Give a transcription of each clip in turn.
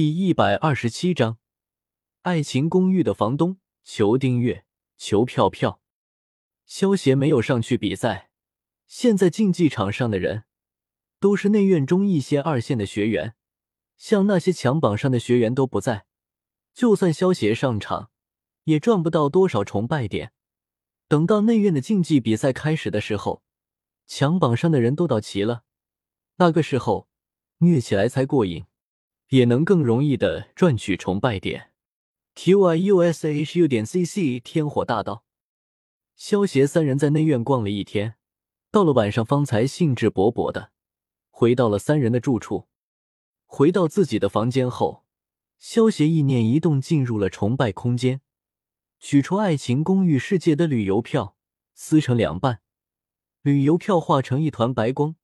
第一百二十七章，爱情公寓的房东求订阅，求票票。萧协没有上去比赛，现在竞技场上的人都是内院中一些二线的学员，像那些强榜上的学员都不在，就算萧协上场，也赚不到多少崇拜点。等到内院的竞技比赛开始的时候，强榜上的人都到齐了，那个时候虐起来才过瘾。也能更容易的赚取崇拜点。Q I U S H U 点 C C 天火大道，萧协三人在内院逛了一天，到了晚上方才兴致勃勃的回到了三人的住处。回到自己的房间后，萧协意念一动，进入了崇拜空间，取出爱情公寓世界的旅游票，撕成两半，旅游票化成一团白光，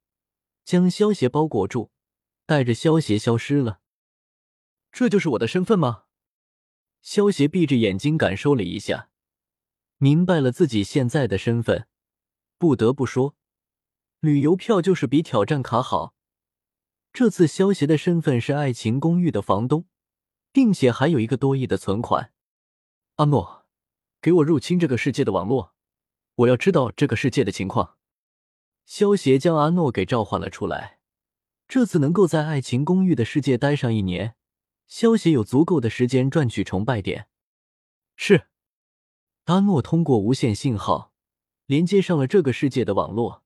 将萧协包裹住，带着萧协消失了。这就是我的身份吗？萧协闭着眼睛感受了一下，明白了自己现在的身份。不得不说，旅游票就是比挑战卡好。这次萧协的身份是爱情公寓的房东，并且还有一个多亿的存款。阿诺，给我入侵这个世界的网络，我要知道这个世界的情况。萧协将阿诺给召唤了出来。这次能够在爱情公寓的世界待上一年。萧协有足够的时间赚取崇拜点。是，阿诺通过无线信号连接上了这个世界的网络。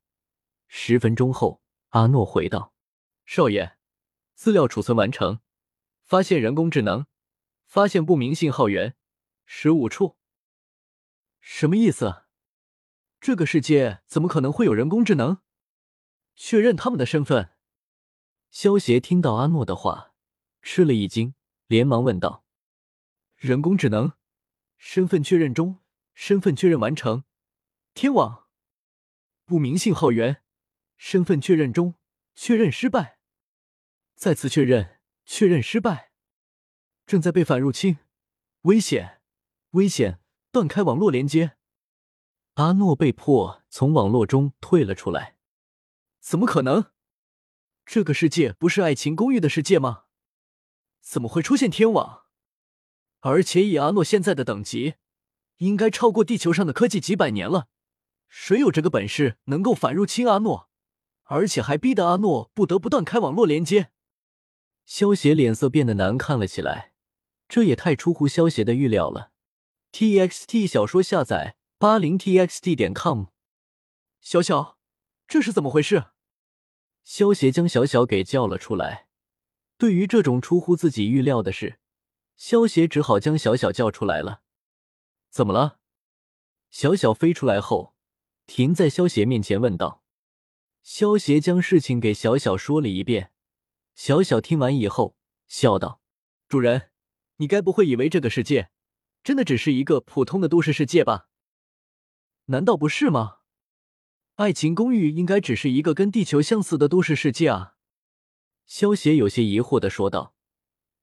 十分钟后，阿诺回道：“少爷，资料储存完成，发现人工智能，发现不明信号源，十五处。什么意思？这个世界怎么可能会有人工智能？确认他们的身份。”萧协听到阿诺的话。吃了一惊，连忙问道：“人工智能，身份确认中，身份确认完成。天网，不明信号源，身份确认中，确认失败。再次确认，确认失败。正在被反入侵，危险，危险！断开网络连接。”阿诺被迫从网络中退了出来。怎么可能？这个世界不是爱情公寓的世界吗？怎么会出现天网？而且以阿诺现在的等级，应该超过地球上的科技几百年了。谁有这个本事能够反入侵阿诺，而且还逼得阿诺不得不断开网络连接？萧协脸色变得难看了起来，这也太出乎萧协的预料了。T X T 小说下载八零 T X T 点 com。小小，这是怎么回事？萧协将小小给叫了出来。对于这种出乎自己预料的事，萧协只好将小小叫出来了。怎么了？小小飞出来后，停在萧协面前问道。萧协将事情给小小说了一遍。小小听完以后，笑道：“主人，你该不会以为这个世界真的只是一个普通的都市世界吧？难道不是吗？爱情公寓应该只是一个跟地球相似的都市世界啊。”萧协有些疑惑的说道：“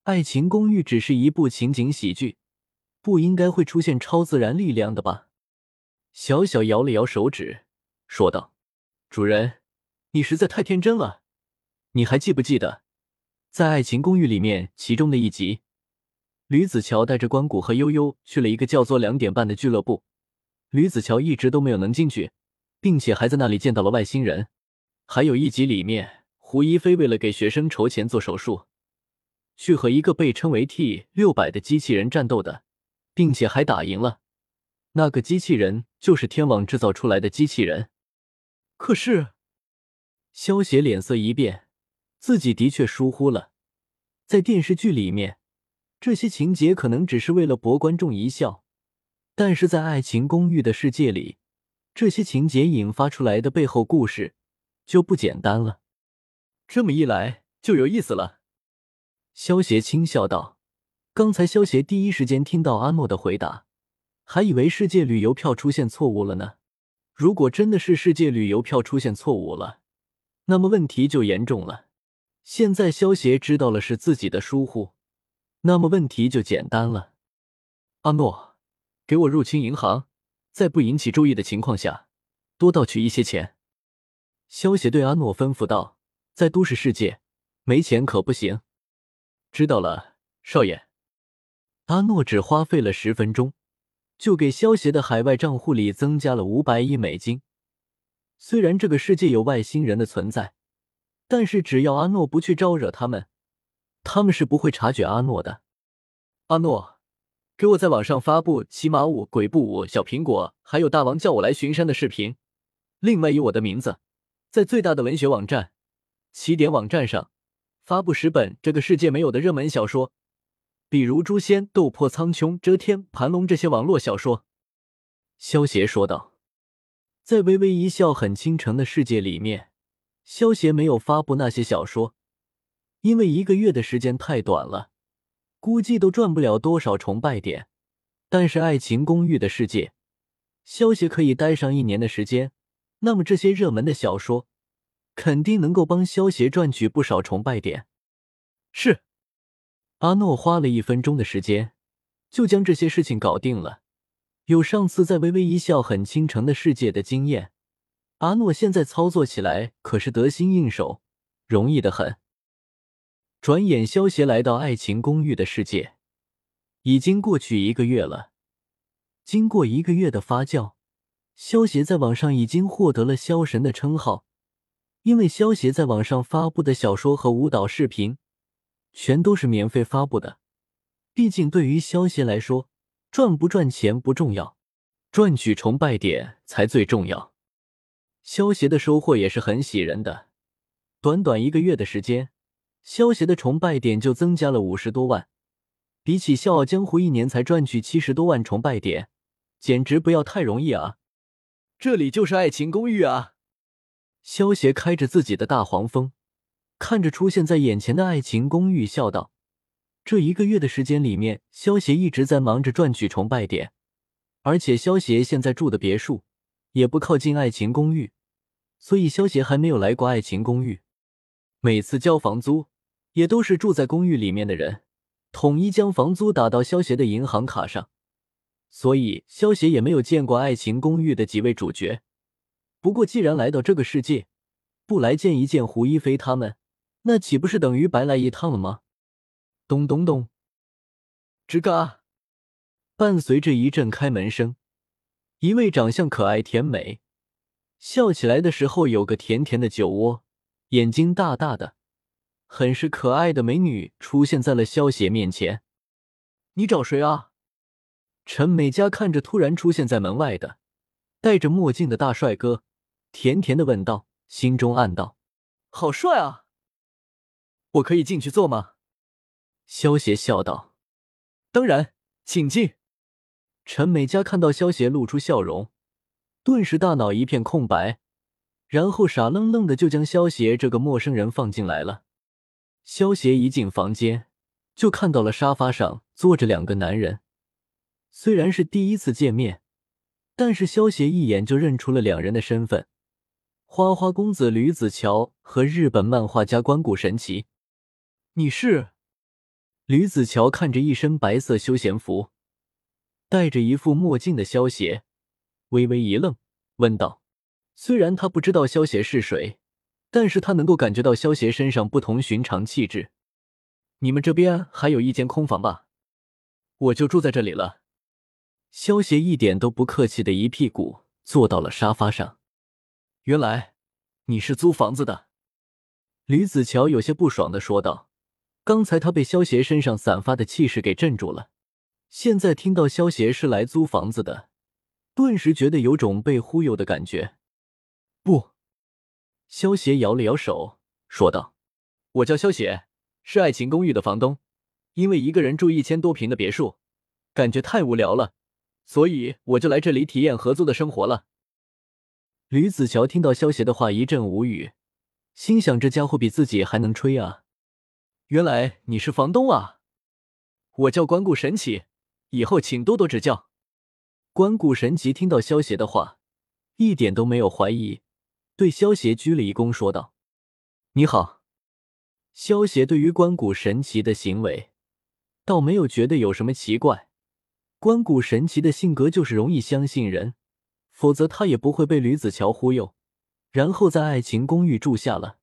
爱情公寓只是一部情景喜剧，不应该会出现超自然力量的吧？”小小摇了摇手指，说道：“主人，你实在太天真了。你还记不记得，在爱情公寓里面其中的一集，吕子乔带着关谷和悠悠去了一个叫做两点半的俱乐部，吕子乔一直都没有能进去，并且还在那里见到了外星人。还有一集里面。”胡一菲为了给学生筹钱做手术，去和一个被称为 T 六百的机器人战斗的，并且还打赢了。那个机器人就是天网制造出来的机器人。可是，萧邪脸色一变，自己的确疏忽了。在电视剧里面，这些情节可能只是为了博观众一笑，但是在爱情公寓的世界里，这些情节引发出来的背后故事就不简单了。这么一来就有意思了，萧协轻笑道：“刚才萧协第一时间听到阿诺的回答，还以为世界旅游票出现错误了呢。如果真的是世界旅游票出现错误了，那么问题就严重了。现在萧协知道了是自己的疏忽，那么问题就简单了。阿诺，给我入侵银行，在不引起注意的情况下，多盗取一些钱。”萧协对阿诺吩咐道。在都市世界，没钱可不行。知道了，少爷。阿诺只花费了十分钟，就给萧协的海外账户里增加了五百亿美金。虽然这个世界有外星人的存在，但是只要阿诺不去招惹他们，他们是不会察觉阿诺的。阿诺，给我在网上发布骑马舞、鬼步舞、小苹果，还有大王叫我来巡山的视频。另外以我的名字，在最大的文学网站起点网站上发布十本这个世界没有的热门小说。比如《诛仙》《斗破苍穹》《遮天》《盘龙》这些网络小说，萧协说道。在微微一笑很倾城的世界里面，萧协没有发布那些小说，因为一个月的时间太短了，估计都赚不了多少崇拜点。但是《爱情公寓》的世界，萧协可以待上一年的时间，那么这些热门的小说，肯定能够帮萧协赚取不少崇拜点。是。阿诺花了一分钟的时间，就将这些事情搞定了。有上次在微微一笑很倾城的世界的经验，阿诺现在操作起来可是得心应手，容易的很。转眼，萧协来到爱情公寓的世界，已经过去一个月了。经过一个月的发酵，萧协在网上已经获得了“萧神”的称号，因为萧协在网上发布的小说和舞蹈视频。全都是免费发布的，毕竟对于萧协来说，赚不赚钱不重要，赚取崇拜点才最重要。萧协的收获也是很喜人的，短短一个月的时间，萧协的崇拜点就增加了五十多万，比起《笑傲江湖》一年才赚取七十多万崇拜点，简直不要太容易啊！这里就是爱情公寓啊！萧协开着自己的大黄蜂。看着出现在眼前的爱情公寓，笑道：“这一个月的时间里面，萧协一直在忙着赚取崇拜点，而且萧协现在住的别墅也不靠近爱情公寓，所以萧协还没有来过爱情公寓。每次交房租，也都是住在公寓里面的人统一将房租打到萧协的银行卡上，所以萧协也没有见过爱情公寓的几位主角。不过，既然来到这个世界，不来见一见胡一菲他们。”那岂不是等于白来一趟了吗？咚咚咚，吱嘎！伴随着一阵开门声，一位长相可爱甜美、笑起来的时候有个甜甜的酒窝、眼睛大大的、很是可爱的美女出现在了萧邪面前。你找谁啊？陈美嘉看着突然出现在门外的戴着墨镜的大帅哥，甜甜的问道，心中暗道：好帅啊！我可以进去坐吗？萧邪笑道：“当然，请进。”陈美嘉看到萧邪露出笑容，顿时大脑一片空白，然后傻愣愣的就将萧邪这个陌生人放进来了。萧邪一进房间，就看到了沙发上坐着两个男人。虽然是第一次见面，但是萧邪一眼就认出了两人的身份：花花公子吕子乔和日本漫画家关谷神奇。你是吕子乔，看着一身白色休闲服、戴着一副墨镜的萧邪，微微一愣，问道：“虽然他不知道萧邪是谁，但是他能够感觉到萧邪身上不同寻常气质。你们这边还有一间空房吧？我就住在这里了。”萧邪一点都不客气的一屁股坐到了沙发上。原来你是租房子的，吕子乔有些不爽的说道。刚才他被萧邪身上散发的气势给镇住了，现在听到萧邪是来租房子的，顿时觉得有种被忽悠的感觉。不，萧邪摇了摇手，说道：“我叫萧邪，是爱情公寓的房东。因为一个人住一千多平的别墅，感觉太无聊了，所以我就来这里体验合租的生活了。”吕子乔听到萧邪的话，一阵无语，心想：这家伙比自己还能吹啊！原来你是房东啊！我叫关谷神奇，以后请多多指教。关谷神奇听到萧邪的话，一点都没有怀疑，对萧邪鞠了一躬，说道：“你好。”萧邪对于关谷神奇的行为，倒没有觉得有什么奇怪。关谷神奇的性格就是容易相信人，否则他也不会被吕子乔忽悠，然后在爱情公寓住下了。